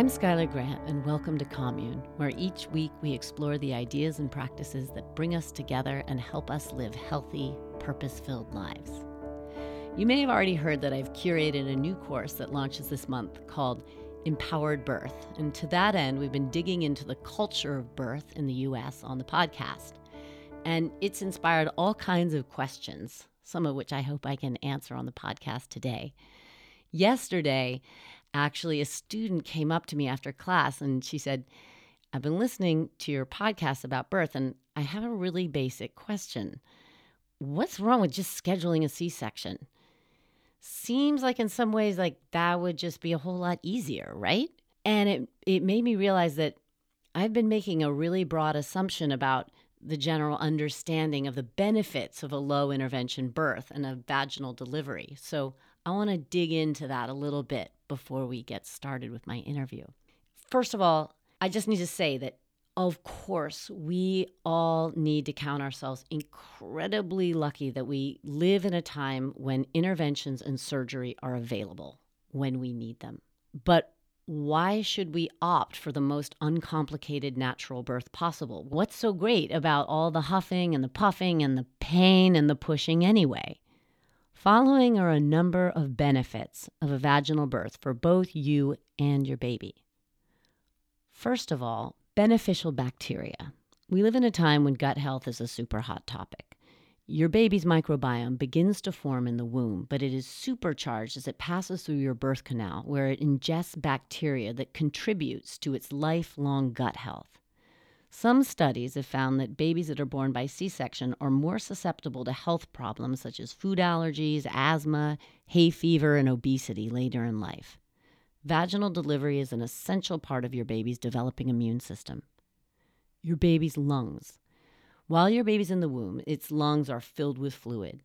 I'm Schuyler Grant, and welcome to Commune, where each week we explore the ideas and practices that bring us together and help us live healthy, purpose filled lives. You may have already heard that I've curated a new course that launches this month called Empowered Birth. And to that end, we've been digging into the culture of birth in the US on the podcast. And it's inspired all kinds of questions, some of which I hope I can answer on the podcast today. Yesterday, actually, a student came up to me after class and she said, I've been listening to your podcast about birth and I have a really basic question. What's wrong with just scheduling a C section? Seems like in some ways like that would just be a whole lot easier, right? And it it made me realize that I've been making a really broad assumption about the general understanding of the benefits of a low intervention birth and a vaginal delivery. So I want to dig into that a little bit before we get started with my interview. First of all, I just need to say that, of course, we all need to count ourselves incredibly lucky that we live in a time when interventions and surgery are available when we need them. But why should we opt for the most uncomplicated natural birth possible? What's so great about all the huffing and the puffing and the pain and the pushing anyway? Following are a number of benefits of a vaginal birth for both you and your baby. First of all, beneficial bacteria. We live in a time when gut health is a super hot topic. Your baby's microbiome begins to form in the womb, but it is supercharged as it passes through your birth canal, where it ingests bacteria that contributes to its lifelong gut health. Some studies have found that babies that are born by C section are more susceptible to health problems such as food allergies, asthma, hay fever, and obesity later in life. Vaginal delivery is an essential part of your baby's developing immune system. Your baby's lungs. While your baby's in the womb, its lungs are filled with fluid.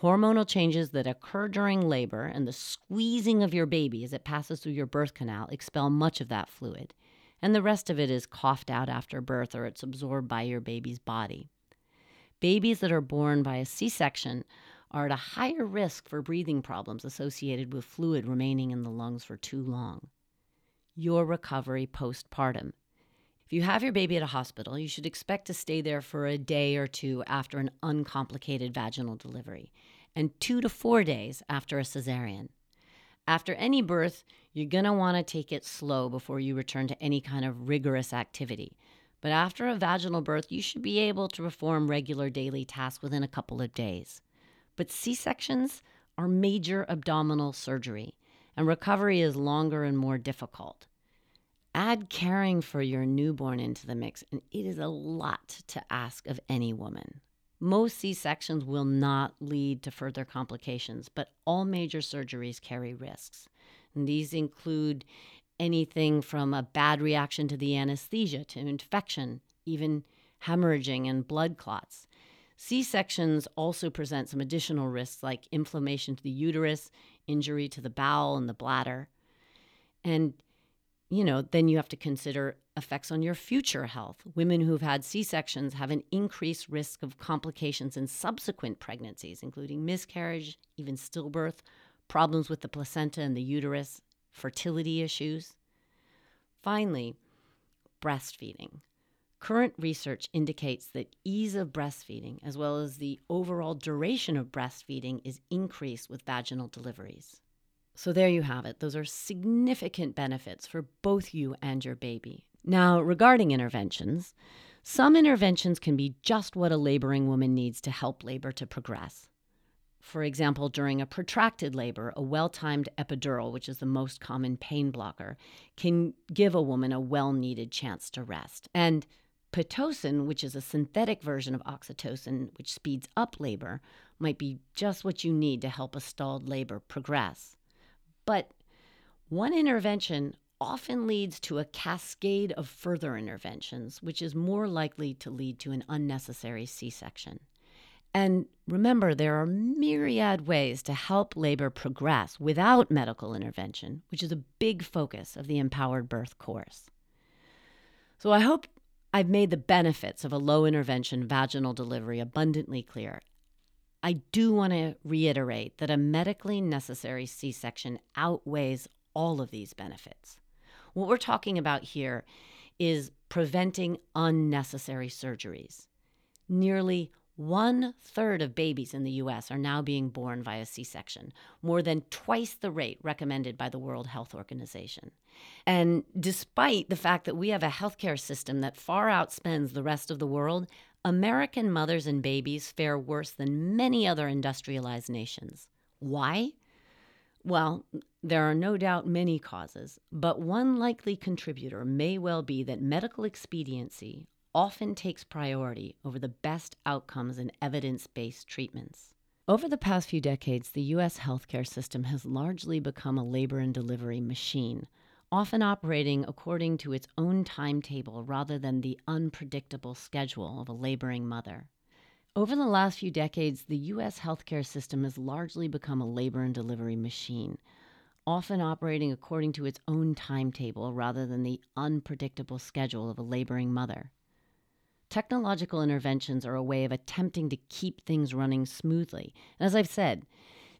Hormonal changes that occur during labor and the squeezing of your baby as it passes through your birth canal expel much of that fluid, and the rest of it is coughed out after birth or it's absorbed by your baby's body. Babies that are born by a C section are at a higher risk for breathing problems associated with fluid remaining in the lungs for too long. Your recovery postpartum. If you have your baby at a hospital, you should expect to stay there for a day or two after an uncomplicated vaginal delivery, and two to four days after a cesarean. After any birth, you're going to want to take it slow before you return to any kind of rigorous activity. But after a vaginal birth, you should be able to perform regular daily tasks within a couple of days. But C sections are major abdominal surgery, and recovery is longer and more difficult. Add caring for your newborn into the mix, and it is a lot to ask of any woman. Most C sections will not lead to further complications, but all major surgeries carry risks. And these include anything from a bad reaction to the anesthesia to infection, even hemorrhaging and blood clots. C sections also present some additional risks like inflammation to the uterus, injury to the bowel and the bladder. And you know, then you have to consider effects on your future health. Women who've had C sections have an increased risk of complications in subsequent pregnancies, including miscarriage, even stillbirth, problems with the placenta and the uterus, fertility issues. Finally, breastfeeding. Current research indicates that ease of breastfeeding, as well as the overall duration of breastfeeding, is increased with vaginal deliveries. So there you have it. Those are significant benefits for both you and your baby. Now, regarding interventions, some interventions can be just what a laboring woman needs to help labor to progress. For example, during a protracted labor, a well timed epidural, which is the most common pain blocker, can give a woman a well needed chance to rest. And Pitocin, which is a synthetic version of oxytocin, which speeds up labor, might be just what you need to help a stalled labor progress. But one intervention often leads to a cascade of further interventions, which is more likely to lead to an unnecessary C section. And remember, there are myriad ways to help labor progress without medical intervention, which is a big focus of the Empowered Birth course. So I hope I've made the benefits of a low intervention vaginal delivery abundantly clear I do want to reiterate that a medically necessary C section outweighs all of these benefits. What we're talking about here is preventing unnecessary surgeries. Nearly one third of babies in the US are now being born via C section, more than twice the rate recommended by the World Health Organization. And despite the fact that we have a healthcare system that far outspends the rest of the world, American mothers and babies fare worse than many other industrialized nations. Why? Well, there are no doubt many causes, but one likely contributor may well be that medical expediency often takes priority over the best outcomes in evidence based treatments. Over the past few decades, the U.S. healthcare system has largely become a labor and delivery machine, often operating according to its own timetable rather than the unpredictable schedule of a laboring mother. Over the last few decades, the U.S. healthcare system has largely become a labor and delivery machine, often operating according to its own timetable rather than the unpredictable schedule of a laboring mother. Technological interventions are a way of attempting to keep things running smoothly. And as I've said,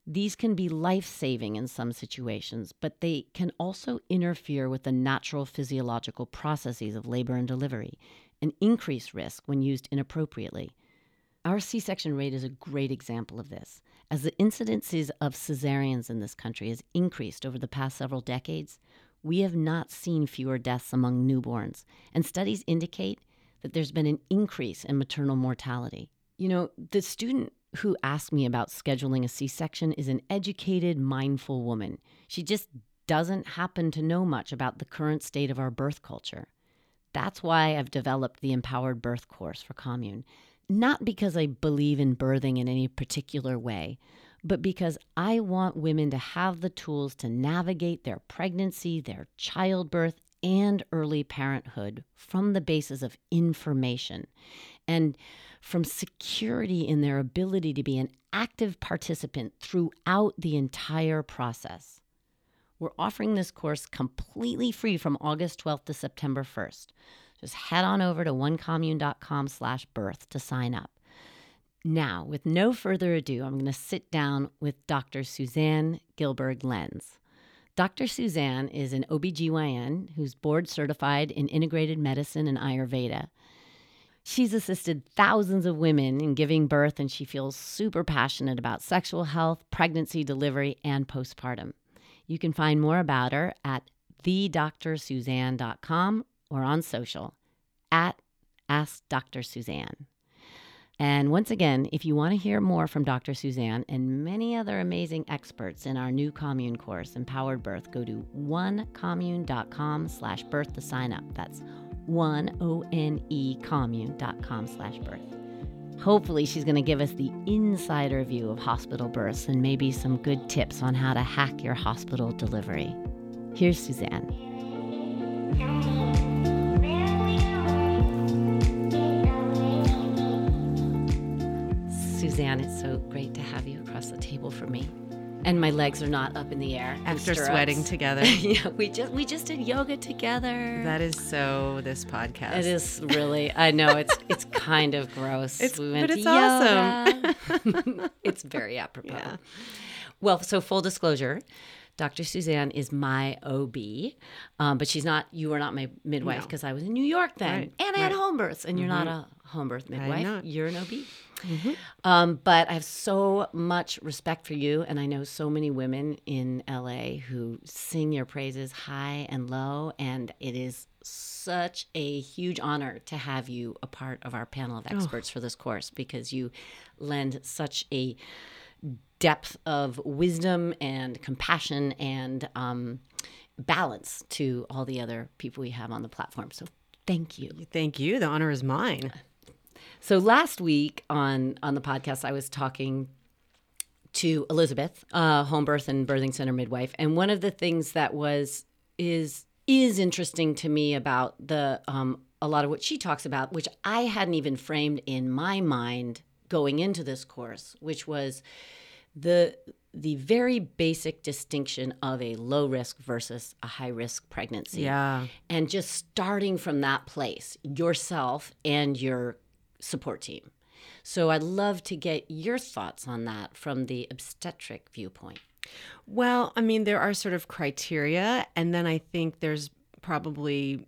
these can be life saving in some situations, but they can also interfere with the natural physiological processes of labor and delivery and increase risk when used inappropriately. Our C section rate is a great example of this. As the incidences of cesareans in this country has increased over the past several decades, we have not seen fewer deaths among newborns, and studies indicate that there's been an increase in maternal mortality. You know, the student who asked me about scheduling a C section is an educated, mindful woman. She just doesn't happen to know much about the current state of our birth culture. That's why I've developed the Empowered Birth course for Commune. Not because I believe in birthing in any particular way, but because I want women to have the tools to navigate their pregnancy, their childbirth, and early parenthood from the basis of information and from security in their ability to be an active participant throughout the entire process. We're offering this course completely free from August 12th to September 1st. Just head on over to onecommune.com slash birth to sign up. Now, with no further ado, I'm going to sit down with Dr. Suzanne Gilberg Lenz. Dr. Suzanne is an OBGYN who's board certified in integrated medicine and Ayurveda. She's assisted thousands of women in giving birth, and she feels super passionate about sexual health, pregnancy, delivery, and postpartum. You can find more about her at thedrsuzanne.com or on social at Ask Dr. Suzanne. And once again, if you want to hear more from Dr. Suzanne and many other amazing experts in our new commune course, Empowered Birth, go to onecommune.com slash birth to sign up. That's one O-N-E commune.com slash birth. Hopefully, she's going to give us the insider view of hospital births and maybe some good tips on how to hack your hospital delivery. Here's Suzanne. Suzanne, it's so great to have you across the table from me. And my legs are not up in the air after sweating together. yeah, we just we just did yoga together. That is so this podcast. It is really. I know it's it's kind of gross. It's, we but it's awesome. it's very apropos. Yeah. Well, so full disclosure, Dr. Suzanne is my OB, um, but she's not. You are not my midwife because no. I was in New York then, right. and I right. had home births, and mm-hmm. you're not mm-hmm. a home birth midwife. You're an OB. Mm-hmm. Um, but I have so much respect for you, and I know so many women in LA who sing your praises high and low, and it is such a huge honor to have you a part of our panel of oh. experts oh. for this course because you lend such a depth of wisdom and compassion and um, balance to all the other people we have on the platform. So thank you. Thank you. The honor is mine. So last week on on the podcast, I was talking to Elizabeth, uh, home birth and birthing center midwife, and one of the things that was is is interesting to me about the um, a lot of what she talks about, which I hadn't even framed in my mind going into this course, which was the the very basic distinction of a low risk versus a high risk pregnancy. Yeah. And just starting from that place, yourself and your support team. So I'd love to get your thoughts on that from the obstetric viewpoint. Well, I mean, there are sort of criteria, and then I think there's probably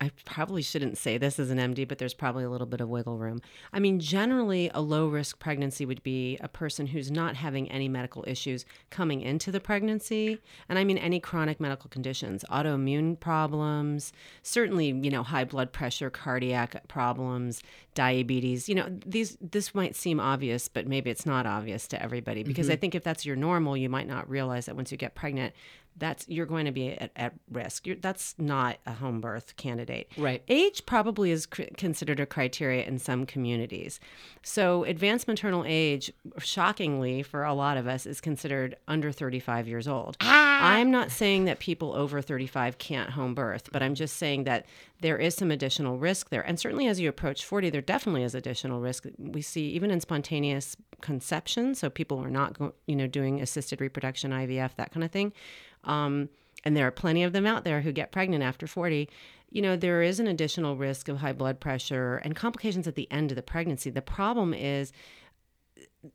I probably shouldn't say this as an MD, but there's probably a little bit of wiggle room. I mean, generally, a low risk pregnancy would be a person who's not having any medical issues coming into the pregnancy. And I mean, any chronic medical conditions, autoimmune problems, certainly, you know, high blood pressure, cardiac problems, diabetes. You know, these, this might seem obvious, but maybe it's not obvious to everybody because mm-hmm. I think if that's your normal, you might not realize that once you get pregnant, that's you're going to be at, at risk. You're, that's not a home birth candidate. Right. Age probably is cr- considered a criteria in some communities. So advanced maternal age, shockingly for a lot of us, is considered under 35 years old. Ah! I'm not saying that people over 35 can't home birth, but I'm just saying that there is some additional risk there. And certainly as you approach 40, there definitely is additional risk. We see even in spontaneous conception, so people are not, go, you know, doing assisted reproduction, IVF, that kind of thing. Um, and there are plenty of them out there who get pregnant after 40 you know there is an additional risk of high blood pressure and complications at the end of the pregnancy. The problem is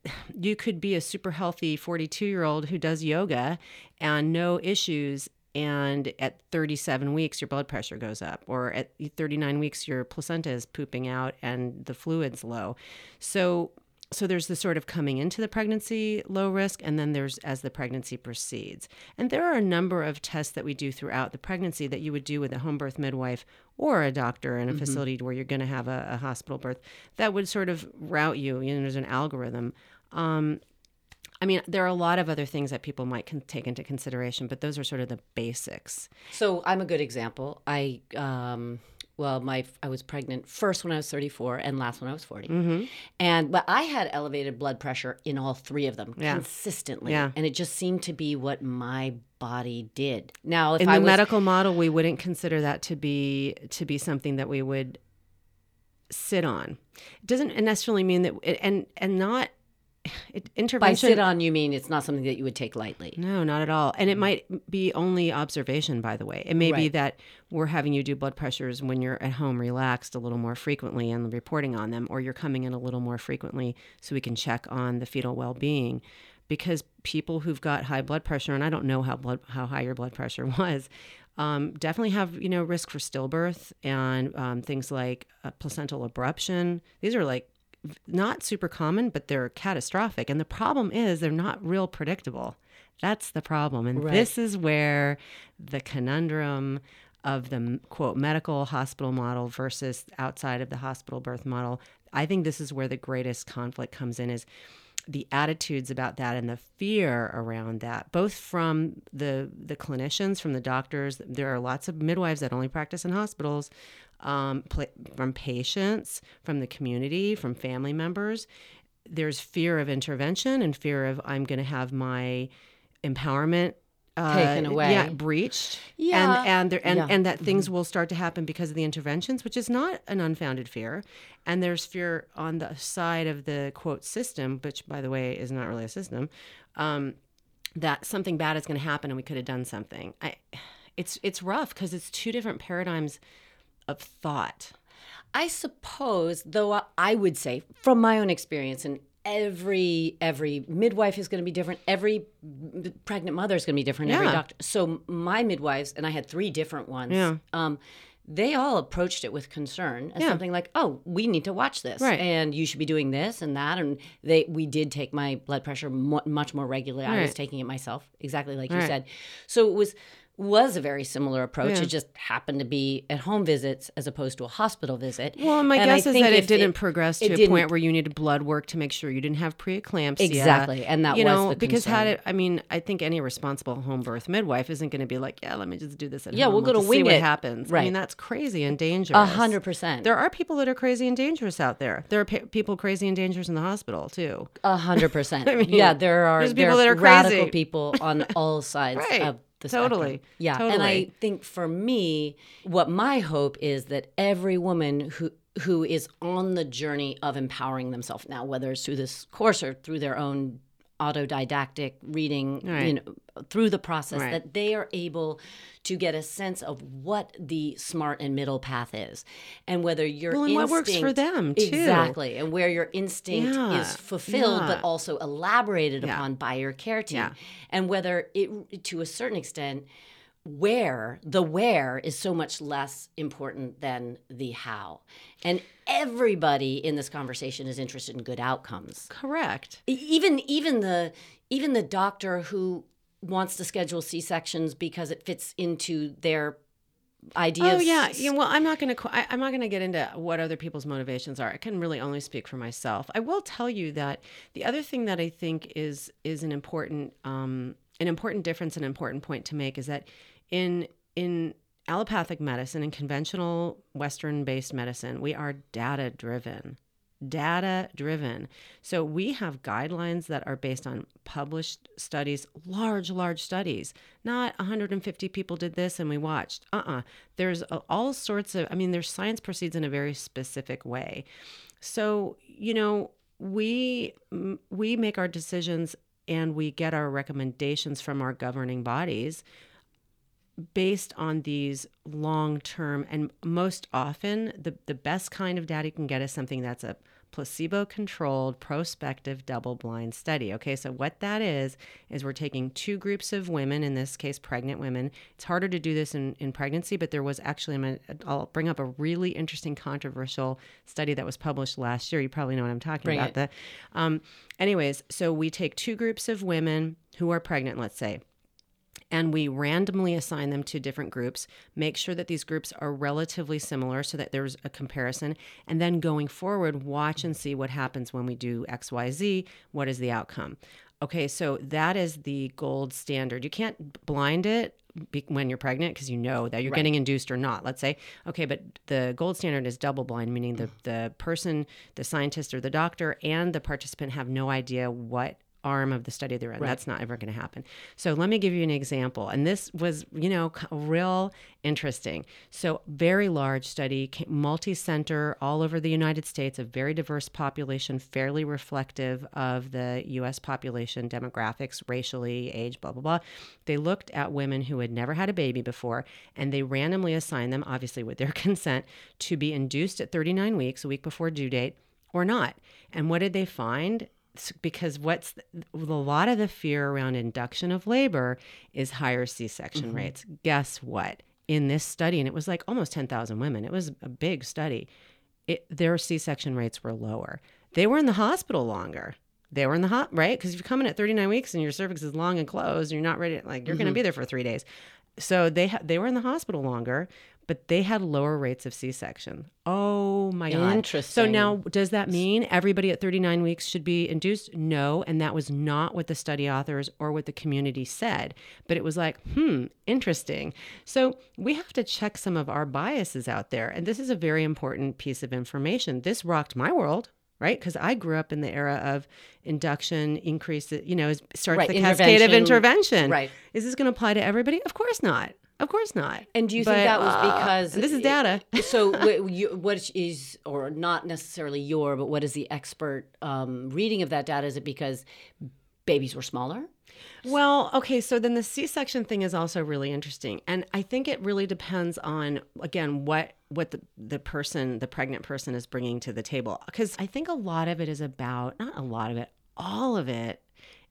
you could be a super healthy 42 year old who does yoga and no issues and at 37 weeks your blood pressure goes up or at 39 weeks your placenta is pooping out and the fluid's low. So so there's the sort of coming into the pregnancy low risk and then there's as the pregnancy proceeds and there are a number of tests that we do throughout the pregnancy that you would do with a home birth midwife or a doctor in a mm-hmm. facility where you're going to have a, a, hospital birth that would sort of route you you know there's an algorithm um, I mean, there are a lot of other things that people might con- take into consideration, but those are sort of the basics. So I'm a good example. I um, well my i was pregnant first when i was 34 and last when i was 40 mm-hmm. and but i had elevated blood pressure in all three of them yeah. consistently yeah. and it just seemed to be what my body did now in I the was, medical model we wouldn't consider that to be to be something that we would sit on it doesn't necessarily mean that and and not it, intervention. By sit on, you mean it's not something that you would take lightly? No, not at all. And it mm. might be only observation, by the way. It may right. be that we're having you do blood pressures when you're at home relaxed a little more frequently and reporting on them, or you're coming in a little more frequently so we can check on the fetal well being. Because people who've got high blood pressure, and I don't know how blood how high your blood pressure was, um, definitely have you know risk for stillbirth and um, things like uh, placental abruption. These are like not super common, but they're catastrophic. And the problem is they're not real predictable. That's the problem. And right. this is where the conundrum of the quote medical hospital model versus outside of the hospital birth model. I think this is where the greatest conflict comes in is the attitudes about that and the fear around that both from the the clinicians from the doctors there are lots of midwives that only practice in hospitals um, from patients, from the community, from family members. There's fear of intervention and fear of I'm going to have my empowerment uh, taken away, yeah, breached, yeah, and and there, and, yeah. and that things mm-hmm. will start to happen because of the interventions, which is not an unfounded fear. And there's fear on the side of the quote system, which by the way is not really a system, um, that something bad is going to happen and we could have done something. I, it's it's rough because it's two different paradigms of thought? I suppose, though I would say from my own experience and every every midwife is going to be different every pregnant mother is going to be different yeah. every doctor so my midwives and i had three different ones yeah. um, they all approached it with concern as yeah. something like oh we need to watch this right. and you should be doing this and that and they we did take my blood pressure much more regularly right. i was taking it myself exactly like you said so it was was a very similar approach. Yeah. It just happened to be at home visits as opposed to a hospital visit. Well, my and guess I is that it didn't it, progress to a point where you needed blood work to make sure you didn't have preeclampsia. Exactly, and that you was know because concern. had it. I mean, I think any responsible home birth midwife isn't going to be like, yeah, let me just do this at yeah, home. we'll go to wing see it. what happens. Right. I mean, that's crazy and dangerous. A hundred percent. There are people that are crazy and dangerous out there. There are people crazy and dangerous in the hospital too. A hundred percent. Yeah, there are. There's people there that are radical people on all sides right. of the totally yeah totally. and i think for me what my hope is that every woman who who is on the journey of empowering themselves now whether it's through this course or through their own autodidactic reading right. you know through the process right. that they are able to get a sense of what the smart and middle path is and whether your well, and instinct, what works for them too. exactly and where your instinct yeah. is fulfilled yeah. but also elaborated yeah. upon by your care team and whether it to a certain extent where the where is so much less important than the how and everybody in this conversation is interested in good outcomes Correct. Even even the even the doctor who wants to schedule c-sections because it fits into their idea Oh yeah. s- yeah. Well, I'm not going to. I'm not going to get into what other people's motivations are. I can really only speak for myself. I will tell you that the other thing that I think is is an important um, an important difference, an important point to make is that in in allopathic medicine and conventional Western based medicine, we are data driven. Data driven. So we have guidelines that are based on published studies, large, large studies. Not 150 people did this and we watched. Uh uh There's all sorts of, I mean, there's science proceeds in a very specific way. So, you know, we we make our decisions and we get our recommendations from our governing bodies based on these long term and most often the, the best kind of data you can get is something that's a placebo controlled prospective double blind study. Okay so what that is is we're taking two groups of women in this case pregnant women. It's harder to do this in, in pregnancy but there was actually I'm gonna- i'll bring up a really interesting controversial study that was published last year. You probably know what i'm talking Bring about it. the um, anyways so we take two groups of women who are pregnant let's say and we randomly assign them to different groups make sure that these groups are relatively similar so that there's a comparison and then going forward watch and see what happens when we do xyz what is the outcome. Okay so that is the gold standard. You can't blind it be- when you're pregnant because you know that you're getting induced or not let's say. Okay but the gold standard is double blind meaning the, mm. the person the scientist or the doctor and the participant have no idea what arm of the study they're in. That's not ever going to happen. So let me give you an example. And this was, you know, real interesting. So very large study, multi-center all over the United States, a very diverse population, fairly reflective of the U.S. population demographics, racially, age, blah blah blah. They looked at women who had never had a baby before, and they randomly assigned them, obviously with their consent, to be induced at 39 weeks, a week before due date, or not. And what did they find? Because what's a lot of the fear around induction of labor is higher C-section mm-hmm. rates. Guess what? In this study, and it was like almost 10,000 women. It was a big study. It, their C-section rates were lower. They were in the hospital longer. They were in the hot right because if you come in at 39 weeks and your cervix is long and closed, and you're not ready. Like you're going to mm-hmm. be there for three days. So they ha- they were in the hospital longer, but they had lower rates of C-section. Oh my god! Interesting. So now does that mean everybody at 39 weeks should be induced? No, and that was not what the study authors or what the community said. But it was like, hmm, interesting. So we have to check some of our biases out there, and this is a very important piece of information. This rocked my world. Right, because I grew up in the era of induction, increase, you know, starts Right, the cascade of intervention. Right. Is this going to apply to everybody? Of course not. Of course not. And do you But, think that was uh, because this is data? so, wh- you, what is, or not necessarily your, but what is the expert um, reading of that data? Is it because babies were smaller? Well, okay, so then the C-section thing is also really interesting. And I think it really depends on again what what the, the person, the pregnant person is bringing to the table because I think a lot of it is about not a lot of it, all of it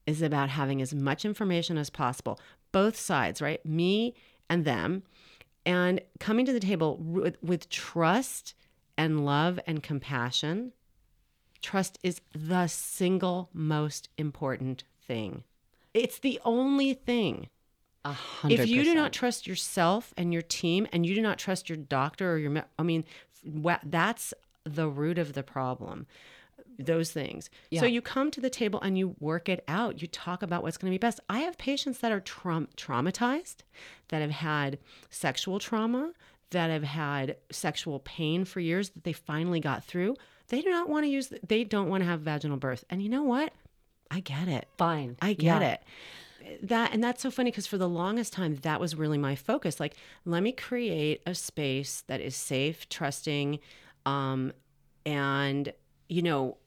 is about having as much information as possible, both sides, right? Me and them, and coming to the table with, with trust and love and compassion. Trust is the single most important thing. It's the only thing. A hundred If you do not trust yourself and your team, and you do not trust your doctor or your, I mean, that's the root of the problem. Those things. Yeah. So you come to the table and you work it out. You talk about what's going to be best. I have patients that are traum- traumatized, that have had sexual trauma, that have had sexual pain for years that they finally got through. They do not want to use. They don't want to have vaginal birth. And you know what? I get it. Fine. I get Yeah. it. That and that's so funny because for the longest time that was really my focus. Like, let me create a space that is safe, trusting, um, and you know,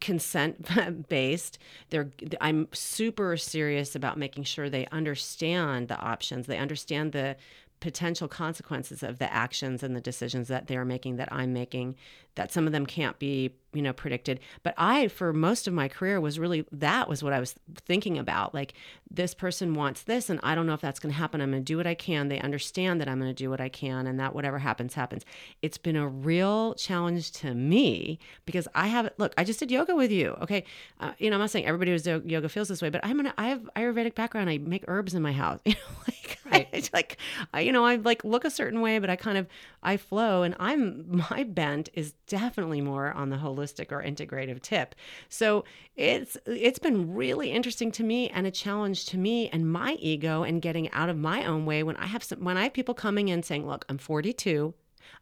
consent based. They're I'm super serious about making sure they understand the options. They understand the potential consequences of the actions and the decisions that they're making that I'm making that some of them can't be you know predicted. But i for most of my career was really that was what i was thinking about. Like this person wants this and i don't know if that's going to happen. I'm going to do what i can. They understand that i'm going to do what i can and that whatever happens happens. It's been a real challenge to me because i have look i just did yoga with you okay? Uh, you know i'm not saying everybody who's does yoga feels this way but i'm gonna i have ayurvedic background. I make herbs in my house. You know like right. I, like I, you know i like look a certain way but i kind of i flow and i'm my bent is definitely more on the holistic or integrative tip. So it's it's been really interesting to me and a challenge to me and my ego and getting out of my own way when I have some when I have people coming in saying, "Look, I'm 42.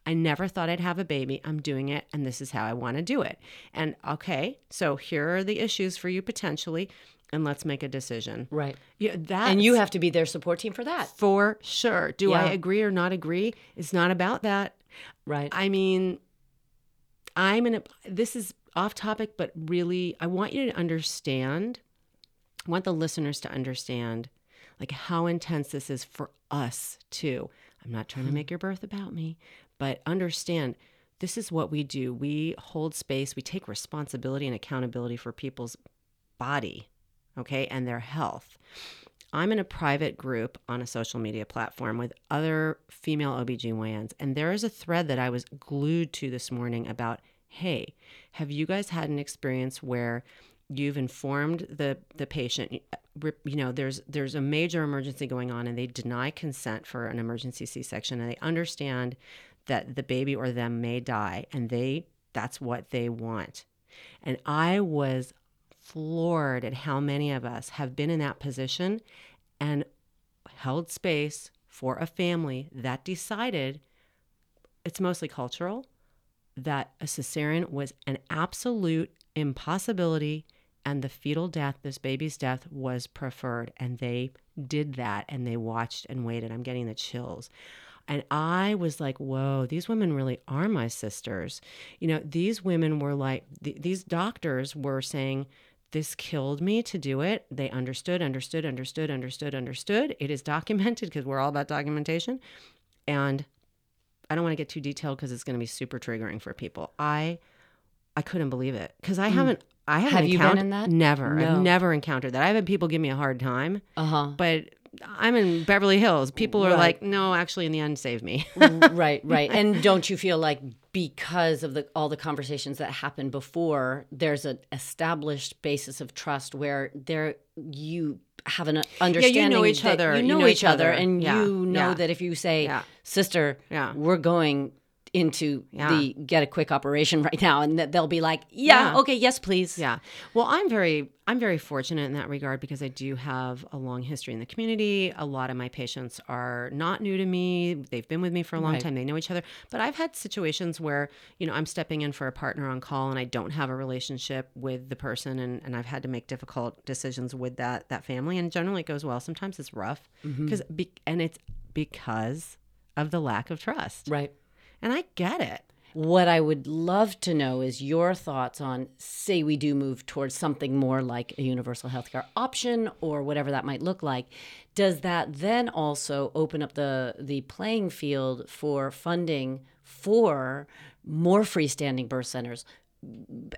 I never thought I'd have a baby. I'm doing it and this is how I want to do it." And okay, so here are the issues for you potentially and let's make a decision. Right. Yeah, that and you have to be their support team for that. For sure. Do yeah. I agree or not agree? It's not about that. Right. I mean, I'm in a, this is off topic, but really, I want you to understand, I want the listeners to understand, like how intense this is for us too. I'm not trying to hmm. make your birth about me, but understand this is what we do. We hold space, we take responsibility and accountability for people's body, okay, and their health. I'm in a private group on a social media platform with other female OBGYNs, and there is a thread that I was glued to this morning about hey, have you guys had an experience where you've informed the the patient you know there's there's a major emergency going on and they deny consent for an emergency C-section and they understand that the baby or them may die and they that's what they want. And I was floored at how many of us have been in that position and held space for a family that decided it's mostly cultural that a cesarean was an absolute impossibility and the fetal death, this baby's death, was preferred. And they did that and they watched and waited. I'm getting the chills. And I was like, whoa, these women really are my sisters. You know, these women were like, th- these doctors were saying, this killed me to do it. They understood, understood, understood, understood, understood. It is documented because we're all about documentation. And I don't want to get too detailed because it's going to be super triggering for people. I I couldn't believe it because I mm. haven't I haven't have you been in that? Never. No. I've never encountered that. I've had people give me a hard time. Uh huh. But I'm in Beverly Hills. People are right. like, no, actually, in the end, save me. right, right. And don't you feel like because of the all the conversations that happened before, there's an established basis of trust where there you have an understanding. Yeah, you know each other. You know, you know each, other, other, and yeah. you know yeah. that if you say. "Sister, we're going into yeah. the get a quick operation right now and they'll be like yeah, yeah, okay yes please. Yeah. Well i'm very i'm very fortunate in that regard because i do have a long history in the community. A lot of my patients are not new to me. They've been with me for a long right. time. They know each other. But i've had situations where you know i'm stepping in for a partner on call and i don't have a relationship with the person and, and i've had to make difficult decisions with that that family. And generally it goes well. Sometimes it's rough because mm-hmm. be- and it's because of the lack of trust. Right and I get it. What I would love to know is your thoughts on, say, we do move towards something more like a universal healthcare option or whatever that might look like. Does that then also open up the, the playing field for funding for more freestanding birth centers, b-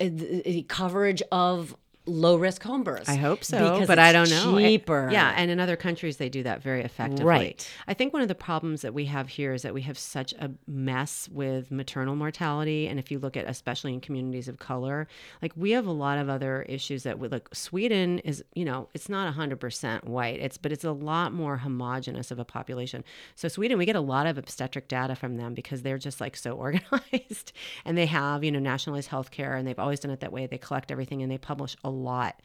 b- coverage of low risk home births. I hope so, but I don't know. Cheaper. yeah, and in other countries they do that very effectively. Right. I think one of the problems that we have here is that we have such a mess with maternal mortality, and if you look at especially in communities of color, like we have a lot of other issues that we like. Sweden is, you know, it's not hundred percent white. It's but it's a lot more homogenous of a population. So Sweden, we get a lot of obstetric data from them because they're just like so organized, and they have you know nationalized healthcare, and they've always done it that way. They collect everything and they publish a lot.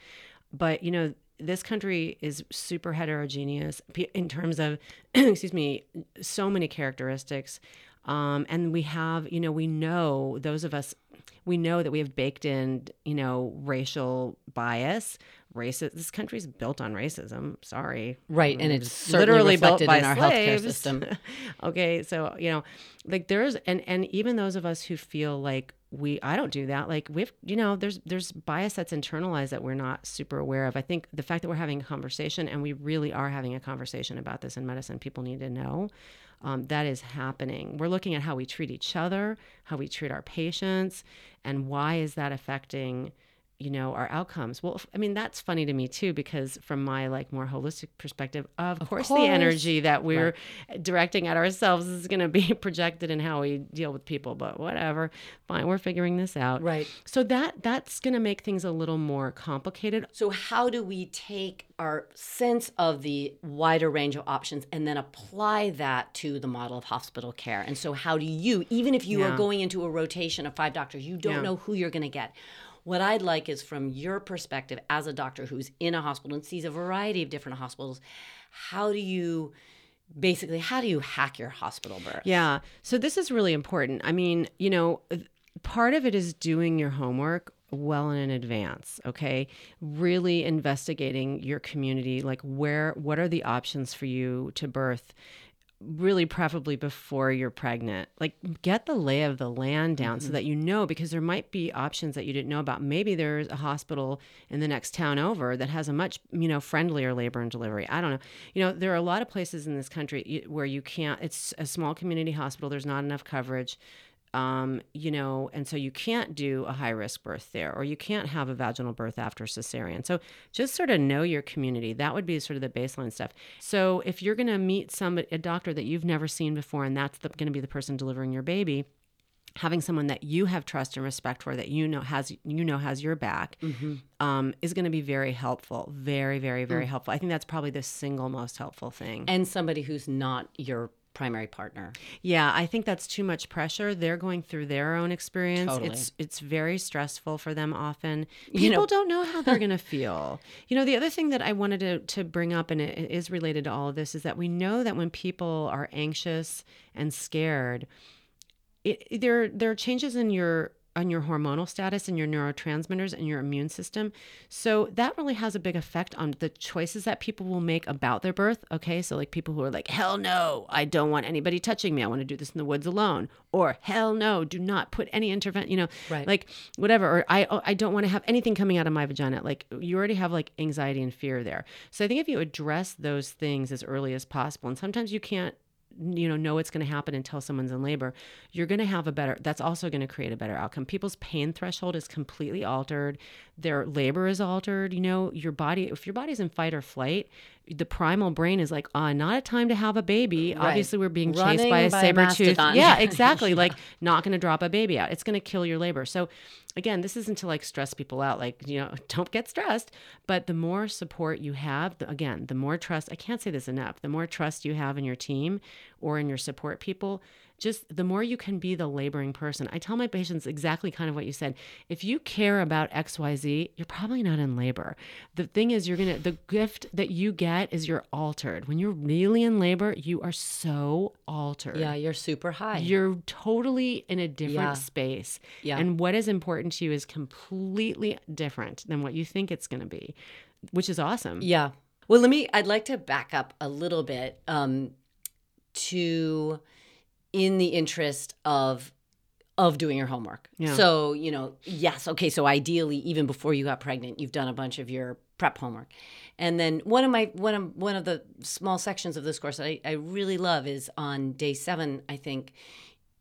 But, you know, this country is super heterogeneous in terms of, excuse me, so many characteristics. Um, and we have, you know, we know those of us, we know that we have baked in, you know, racial bias. Racist. This country's built on racism. Sorry, right, and it's literally built by in our slaves. healthcare system. okay, so you know, like there's and and even those of us who feel like we I don't do that. Like we've you know, there's there's bias that's internalized that we're not super aware of. I think the fact that we're having a conversation and we really are having a conversation about this in medicine, people need to know. Um, that is happening. We're looking at how we treat each other, how we treat our patients, and why is that affecting you know our outcomes well i mean that's funny to me too because from my like more holistic perspective of, Of course, course. the energy that we're directing at ourselves is going to be projected in how we deal with people but whatever fine we're figuring this out Right. so that that's going to make things a little more complicated So, how do we take our sense of the wider range of options and then apply that to the model of hospital care? And so, how do you, even if you Yeah. are going into a rotation of five doctors, you don't Yeah. know who you're going to get? What I'd like is from your perspective as a doctor who's in a hospital and sees a variety of different hospitals, how do you basically how do you hack your hospital birth? Yeah. So this is really important. I mean, you know, part of it is doing your homework well in advance, okay? Really investigating your community, like where what are the options for you to birth really preferably before you're pregnant. Like get the lay of the land down so mm-hmm. that you know because there might be options that you didn't know about. Maybe there's a hospital in the next town over that has a much, you know, friendlier labor and delivery. I don't know. You know, there are a lot of places in this country where you can't it's a small community hospital, there's not enough coverage. Um, you know, and so you can't do a high risk birth there, or you can't have a vaginal birth after cesarean. So just sort of know your community. That would be sort of the baseline stuff. So if you're going to meet somebody, a doctor that you've never seen before, and that's going to be the person delivering your baby, having someone that you have trust and respect for, that you know has you know has your back, um, is going to be very helpful. Very, very, very helpful. I think that's probably the single most helpful thing. And somebody who's not your primary partner. Yeah, I think that's too much pressure. They're going through their own experience. Totally. It's it's very stressful for them often. People You know- don't know how they're going to feel. You know, the other thing that I wanted to to bring up and it is related to all of this is that we know that when people are anxious and scared, it, there there are changes in your on your hormonal status and your neurotransmitters and your immune system. So that really has a big effect on the choices that people will make about their birth. Okay. So, like people who are like, hell no, I don't want anybody touching me. I want to do this in the woods alone. Or hell no, do not put any intervention, you know, Right. like whatever. Or I, oh, I don't want to have anything coming out of my vagina. Like you already have like anxiety and fear there. So I think if you address those things as early as possible, and sometimes you can't you know know it's going to happen until someone's in labor you're going to have a better that's also going to create a better outcome. People's pain threshold is completely altered. Their labor is altered you know your body if your body's in fight or flight the primal brain is like uh not a time to have a baby. Right. obviously we're being chased by a by a saber tooth. Yeah exactly. Like not going to drop a baby out. It's going to kill your labor. So again this isn't to like stress people out like you know don't get stressed but the more support you have the, again the more trust i can't say this enough the more trust you have in your team or in your support people just the more you can be the laboring person i tell my patients exactly kind of what you said if you care about xyz you're probably not in labor the thing is you're gonna the gift that you get is you're altered when you're really in labor you are so altered Yeah, you're super high. you're totally in a different Yeah. space. Yeah. And what is important to you is completely different than what you think it's going to be, which is awesome. Yeah. Well, let me, I'd like to back up a little bit um, to, in the interest of, of doing your homework. Yeah. So, you know, yes, okay, so ideally even before you got pregnant, you've done a bunch of your prep homework. And then one of my one of one of the small sections of this course that I, I really love is on day 7, I think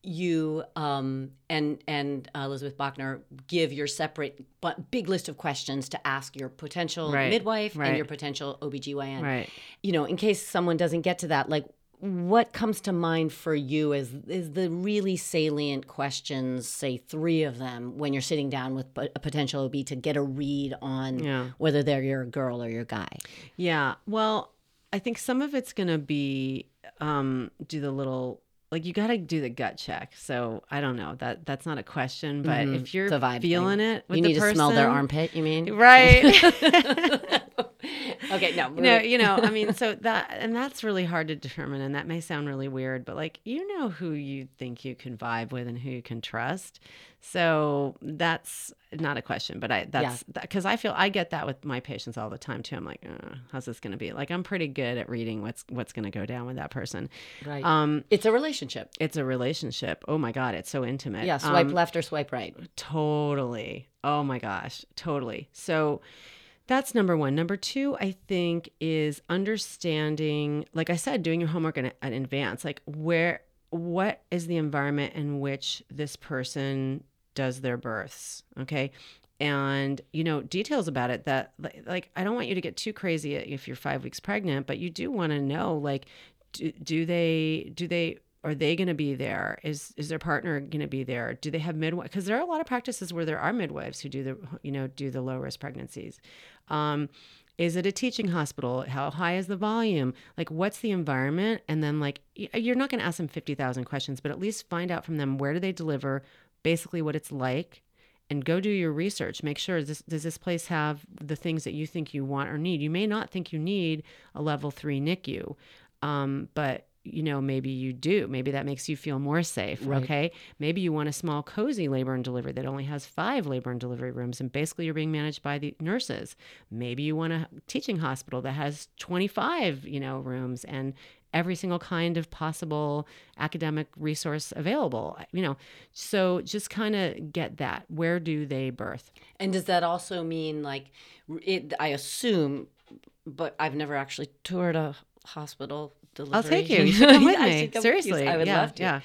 you um, and and uh, Elizabeth Bachner give your separate but big list of questions to ask your potential Right, midwife and your potential OBGYN. Right. You know, in case someone doesn't get to that, like what comes to mind for you is is the really salient questions, say three of them, when you're sitting down with a potential OB to get a read on Yeah. whether they're your girl or your guy. Yeah. Well, I think some of it's going to be um, do the little like you got to do the gut check. So I don't know that that's not a question, but Mhm. if you're feeling thing. it, with you the need to smell their armpit, you mean? right? Okay, no, you know, you know, I mean, so that and that's really hard to determine, and that may sound really weird, but like you know who you think you can vibe with and who you can trust. So that's not a question, but I that's because I feel I get that with my patients all the time too. I'm like, uh, how's this going to be? Like I'm pretty good at reading what's what's going to go down with that person. Right. Um, it's a relationship. it's a relationship. Oh my god, it's so intimate. Yeah, swipe Um, left or swipe right. Totally. Oh my gosh, totally. So that's number one. Number two, I think, is understanding, like I said, doing your homework in, in advance. Like, where, what is the environment in which this person does their births? Okay. And, you know, details about it that, like, I don't want you to get too crazy if you're five weeks pregnant, but you do want to know, like, do, do they, do they, are they going to be there? Is is their partner going to be there? Do they have midwife? Because there are a lot of practices where there are midwives who do the you know do the low risk pregnancies. Um, is it a teaching hospital? How high is the volume? Like, what's the environment? And then, like, you're not going to ask them fifty thousand questions, but at least find out from them where do they deliver, basically what it's like, and go do your research. Make sure this does this place have the things that you think you want or need. You may not think you need a level three NICU, um, but you know maybe you do. Maybe that makes you feel more safe. Right. Okay, maybe you want a small, cozy labor and delivery that only has five labor and delivery rooms, and basically you're being managed by the nurses. Maybe you want a teaching hospital that has 25, you know, rooms and every single kind of possible academic resource available you know so just kind of get that where do they birth And does that also mean like it? I assume, but I've never actually toured a hospital delivery. Oh, i'll take you you should come with me should come with you. seriously I would yeah, love to. yeah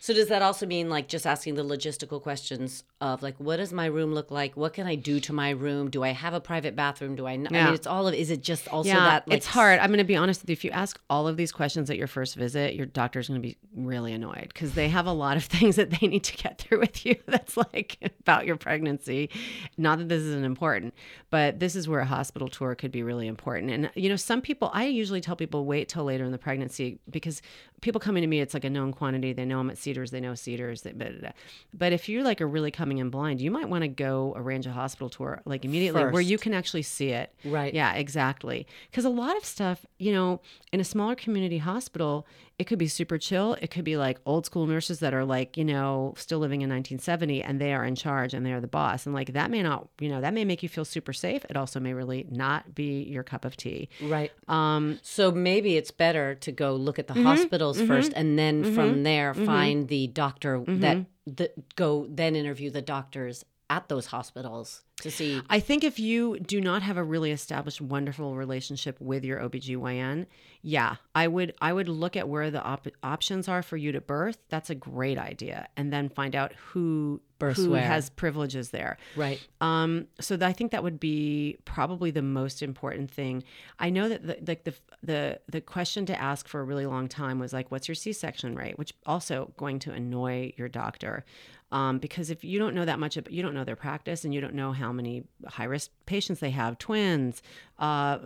So does that also mean like just asking the logistical questions of like what does my room look like? What can I do to my room? Do I have a private bathroom? Do I? N- I Yeah. mean, it's all of. Is it just also yeah, that? Like, it's hard. I'm going to be honest with you. If you ask all of these questions at your first visit, your doctor's going to be really annoyed because they have a lot of things that they need to get through with you. That's like about your pregnancy. Not that this isn't important, but this is where a hospital tour could be really important. And you know, some people, I usually tell people wait till later in the pregnancy because people coming to me, it's like a known quantity. They know I'm at Cedars. They know Cedars. They, blah, blah, blah. But if you're like a really coming in blind, you might want to go arrange a hospital tour like immediately where you can actually see it. Right. Yeah, exactly. Because a lot of stuff, you know, in a smaller community hospital, it could be super chill. It could be like old school nurses that are like, you know, still living in 1970 and they are in charge and they are the boss. And like that may not, you know, that may make you feel super safe. It also may really not be your cup of tea. right. Um, So maybe it's better to go look at the Mm-hmm. hospitals first, and then from there find the doctor that Mm-hmm. that go then interview the doctors at those hospitals to see. I think if you do not have a really established wonderful relationship with your OBGYN, yeah, I would I would look at where the op- options are for you to birth. That's a great idea. And then find out who who where. has privileges there. Right. Um, so th- I think that would be probably the most important thing. I know that the, like the the the question to ask for a really long time was like, "What's your C-section rate?" Which also going to annoy your doctor, um, because if you don't know that much, about, you don't know their practice, and you don't know how many high-risk patients they have, twins, uh,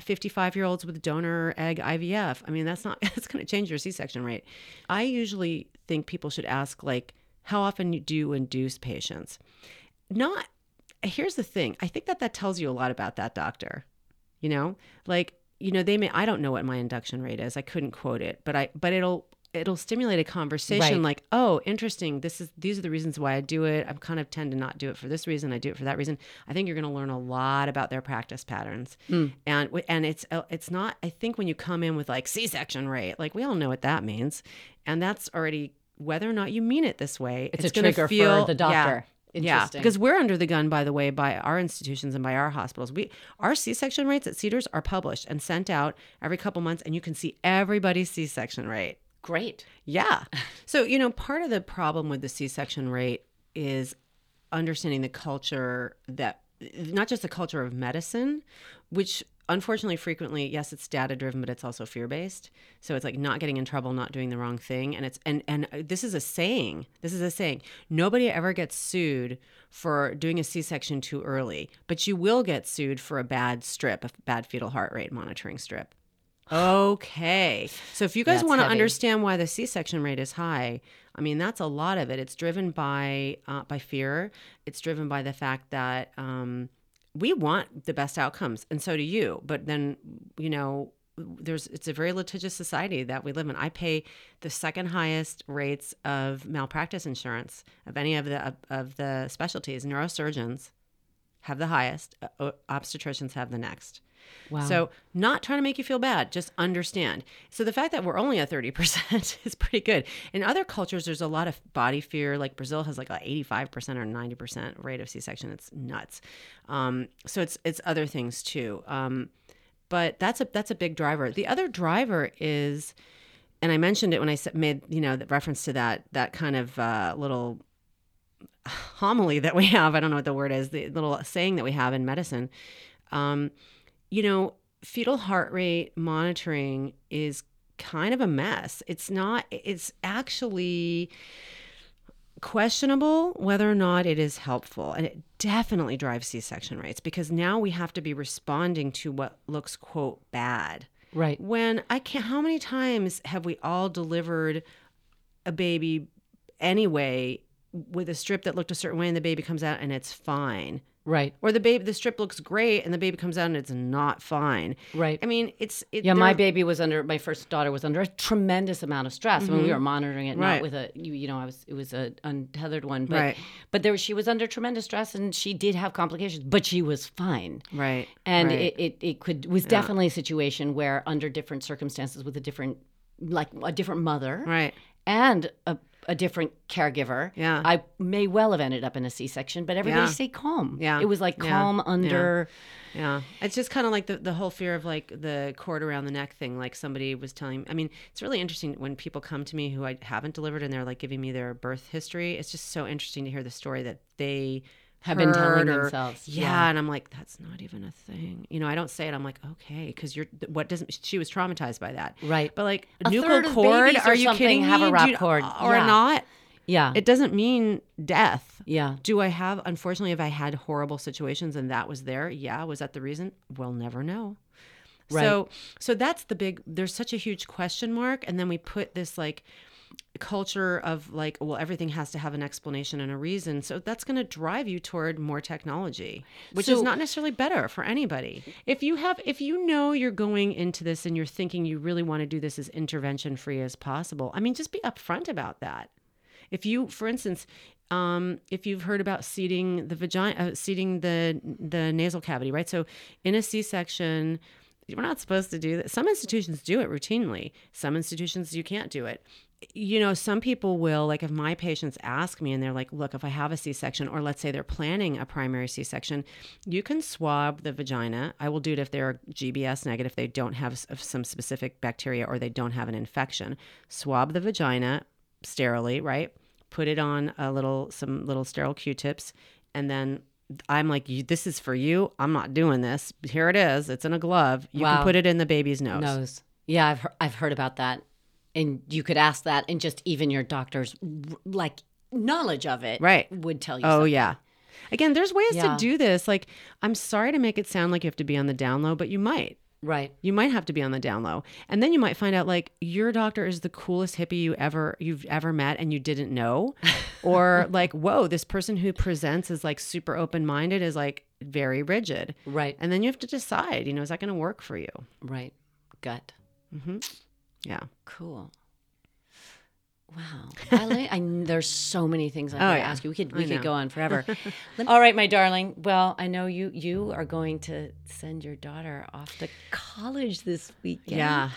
fifty-five-year-olds with donor egg IVF. I mean, that's not that's going to change your C-section rate. I usually think people should ask like, "How often do you induce patients?" Not here's the thing i think that that tells you a lot about that doctor you know like you know they may i don't know what my induction rate is i couldn't quote it but i but it'll it'll stimulate a conversation Right. like oh interesting this is these are the reasons why i do it i kind of tend to not do it for this reason i do it for that reason i think you're going to learn a lot about their practice patterns and and it's uh, it's not i think when you come in with like c-section rate like we all know what that means and that's already whether or not you mean it this way It's, a gonna trigger feel- for the yeah. doctor. Yeah, Interesting. because we're under the gun, by the way, by our institutions and by our hospitals. We our C-section rates at Cedars are published and sent out every couple months, and you can see everybody's C-section rate. great. Yeah. So you know, part of the problem with the C-section rate is understanding the culture that not just the culture of medicine, which unfortunately frequently yes it's data driven but it's also fear based so it's like not getting in trouble not doing the wrong thing and it's and and this is a saying this is a saying. Nobody ever gets sued for doing a c-section too early but you will get sued for a bad strip a bad fetal heart rate monitoring strip. Okay. So if you guys want to understand why the c-section rate is high I mean, that's a lot of it. It's driven by uh, by fear. It's driven by the fact that um, we want the best outcomes, and so do you. But then, you know, there's it's a very litigious society that we live in. I pay the second highest rates of malpractice insurance of any of the of, of the specialties. Neurosurgeons have the highest, uh, obstetricians have the next. Wow. So, not trying to make you feel bad, just understand. So, the fact that we're only at 30% is pretty good. In other cultures, there's a lot of body fear. Like Brazil has like a 85% or 90% rate of C section. It's nuts. Um, so, it's, it's other things too. Um, but that's a, that's a big driver. The other driver is, and I mentioned it when I made, you know, the reference to that, that kind of uh, little homily that we have. I don't know what the word is, the little saying that we have in medicine. Um, you know, fetal heart rate monitoring is kind of a mess. It's not, it's actually questionable whether or not it is helpful. And it definitely drives C section rates because now we have to be responding to what looks, quote, bad. Right. When I can't, how many times have we all delivered a baby anyway with a strip that looked a certain way and the baby comes out and it's fine? Right. Or the baby, the strip looks great, and the baby comes out and it's not fine. Right. I mean, it's it, yeah. My baby was under my first daughter was under a tremendous amount of stress mm-hmm. when we were monitoring it, right. not with a you, you know I was it was a untethered one, but right. but there she was under tremendous stress and she did have complications, but she was fine. Right. And right. It, it it could was yeah. definitely a situation where under different circumstances with a different like a different mother, right, and a a different caregiver. Yeah. I may well have ended up in a C section, but everybody yeah. stayed calm. Yeah. It was like calm yeah. under. Yeah. yeah. It's just kind of like the, the whole fear of like the cord around the neck thing. Like somebody was telling, I mean, it's really interesting when people come to me who I haven't delivered and they're like giving me their birth history. It's just so interesting to hear the story that they have been telling or, themselves. Yeah, yeah, and I'm like, that's not even a thing. You know, I don't say it. I'm like, okay, because you're what doesn't she was traumatized by that, right? But like a nuchal cord, are you kidding have me? a wrap you, cord or yeah. not? Yeah. It doesn't mean death. Yeah. Do I have, unfortunately, have I had horrible situations and that was there? Yeah. Was that the reason? We'll never know. Right. So, so that's the big, there's such a huge question mark. And then we put this like, culture of like well everything has to have an explanation and a reason. So that's going to drive you toward more technology which So- is not necessarily better for anybody. If you have if you know you're going into this and you're thinking you really want to do this as intervention free as possible i mean just be upfront about that. If you for instance um, if you've heard about seeding the vagina uh, seeding the the nasal cavity right? So in a c-section we're not supposed to do that some institutions do it routinely some institutions you can't do it you know, some people will, like, if my patients ask me and they're like, look, if I have a C section, or let's say they're planning a primary C section, you can swab the vagina. I will do it if they're GBS negative, if they don't have some specific bacteria or they don't have an infection. Swab the vagina sterilely, right? Put it on a little, some little sterile Q tips, and then I'm like, "You- this is for you. I'm not doing this. Here it is. It's in a glove. You Wow. can put it in the baby's nose. Nose. Yeah, I've heard, I've heard about that, and you could ask that, and just even your doctor's like knowledge of it, Right. would tell you. Oh something. yeah. Again, there's ways Yeah. to do this. Like, I'm sorry to make it sound like you have to be on the down low, but you might. Right. You might have to be on the down low. And then you might find out like your doctor is the coolest hippie you ever you've ever met and you didn't know. or like, whoa, this person who presents is like super open-minded is like very rigid. Right. And then you have to decide, you know, is that going to work for you? Right. Gut. Mm-hmm. Yeah. Cool. Wow. I, like- I there's so many things I Oh, want to yeah. ask you. We could we could go on forever. All right, my darling. Well, I know you you are going to send your daughter off to college this weekend. Yeah.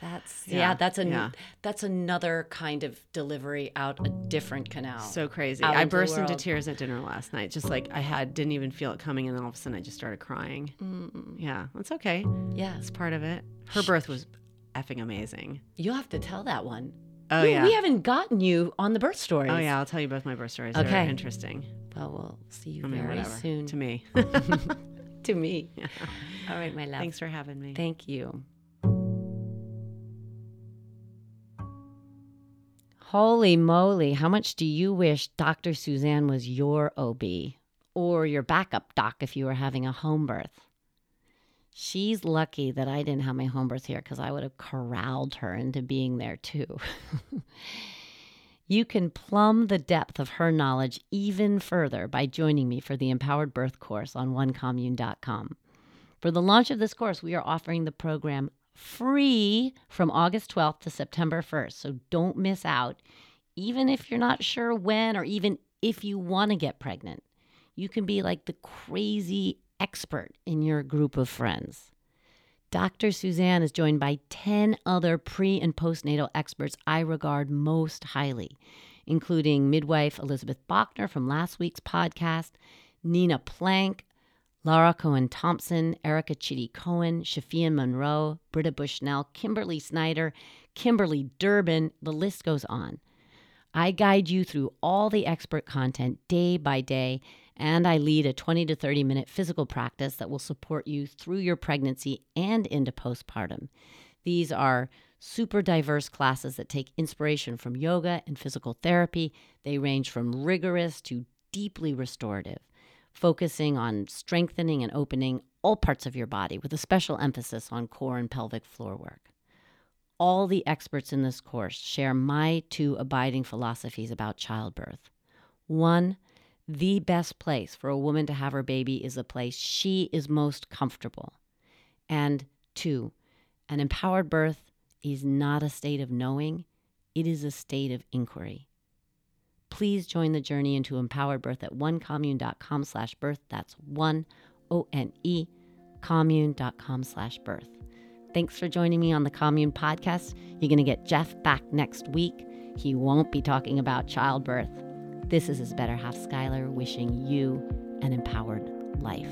That's yeah, Yeah, that's a yeah. that's another kind of delivery out a different canal. So crazy. I into burst into tears at dinner last night. Just like I had didn't even feel it coming and then all of a sudden I just started crying. Mm, Yeah, that's okay. yeah, It's part of it. Her birth was effing amazing. you'll have to tell that one. Oh we, yeah. we haven't gotten you on the birth stories. Oh yeah, I'll tell you both my birth stories. They're Okay. interesting. Well, we'll see you I mean, very whatever. soon. To me. to me. Yeah. All right, my love. Thanks for having me. Thank you. Holy moly, how much do you wish Dr. Suzanne was your OB or your backup doc if you were having a home birth? She's lucky that I didn't have my home birth here because I would have corralled her into being there too. You can plumb the depth of her knowledge even further by joining me for the Empowered Birth course on onecommune.com. For the launch of this course, we are offering the program free from August 12th to September 1st. So don't miss out. Even if you're not sure when, or even if you want to get pregnant, you can be like the crazy expert in your group of friends. Dr. Suzanne is joined by 10 other pre and postnatal experts I regard most highly, including midwife Elizabeth Bachner from last week's podcast, Nina Planck, Laura Cohen Thompson, Erica Chidi Cohen, Shafia Monroe, Britta Bushnell, Kimberly Snyder, Kimberly Durbin, the list goes on. I guide you through all the expert content day by day, and I lead a 20 to 30 minute physical practice that will support you through your pregnancy and into postpartum. These are super diverse classes that take inspiration from yoga and physical therapy. They range from rigorous to deeply restorative focusing on strengthening and opening all parts of your body with a special emphasis on core and pelvic floor work. All the experts in this course share my two abiding philosophies about childbirth. One, the best place for a woman to have her baby is a place she is most comfortable. And two, an empowered birth is not a state of knowing, it is a state of inquiry please join the journey into empowered birth at onecommune.com slash birth. That's one, O-N-E, commune.com slash birth. Thanks for joining me on the Commune podcast. You're going to get Jeff back next week. He won't be talking about childbirth. This is his better half, Schuyler, wishing you an empowered life.